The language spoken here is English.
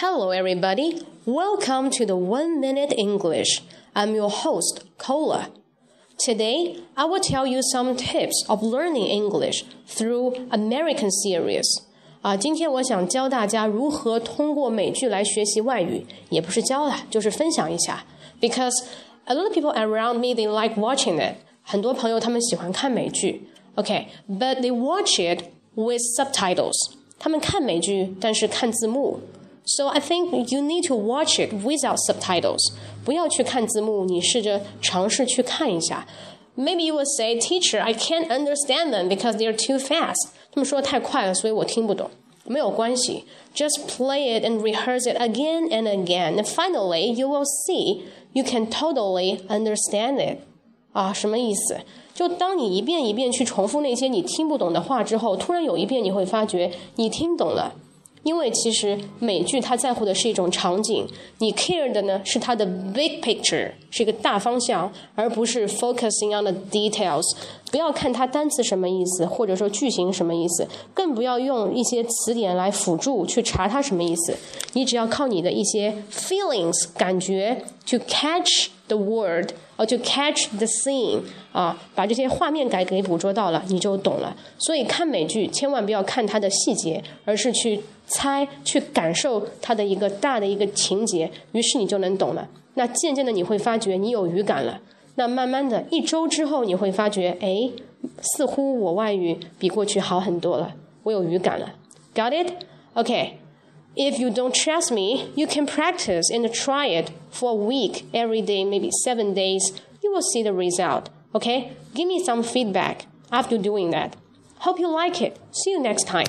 Hello, everybody. Welcome to the One Minute English. I'm your host, Cola. Today, I will tell you some tips of learning English through American series. 啊，今天我想教大家如何通过美剧来学习外语，也不是教啦，就是分享一下。Because a lot of people around me they like watching it. 很多朋友他们喜欢看美剧。Okay, but they watch it with subtitles. 他们看美剧，但是看字幕。 So I think you need to watch it without subtitles. 不要去看字幕，你试着尝试去看一下。Maybe you will say, "Teacher, I can't understand them because they're too fast." 他们说太快了，所以我听不懂。没有关系，just play it and rehearse it again and again, and finally you will see you can totally understand it. 啊，什么意思？就当你一遍一遍去重复那些你听不懂的话之后，突然有一遍你会发觉你听懂了。 因为其实美剧它在乎的是一种场景，你 care 的呢是它的 big picture，是一个大方向，而不是 focusing on the details。不要看它单词什么意思，或者说句型什么意思，更不要用一些词典来辅助去查它什么意思。你只要靠你的一些 feelings 感觉去 catch the word，or to catch the scene 啊，把这些画面感给捕捉到了，你就懂了。所以看美剧千万不要看它的细节，而是去猜、去感受它的一个大的一个情节，于是你就能懂了。那渐渐的你会发觉你有语感了。那慢慢的一周之后，你会发觉，哎，似乎我外语比过去好很多了，我有语感了。Got it? OK. If you don't trust me, you can practice and try it for a week, every day, maybe seven days. You will see the result. Okay? Give me some feedback after doing that. Hope you like it. See you next time.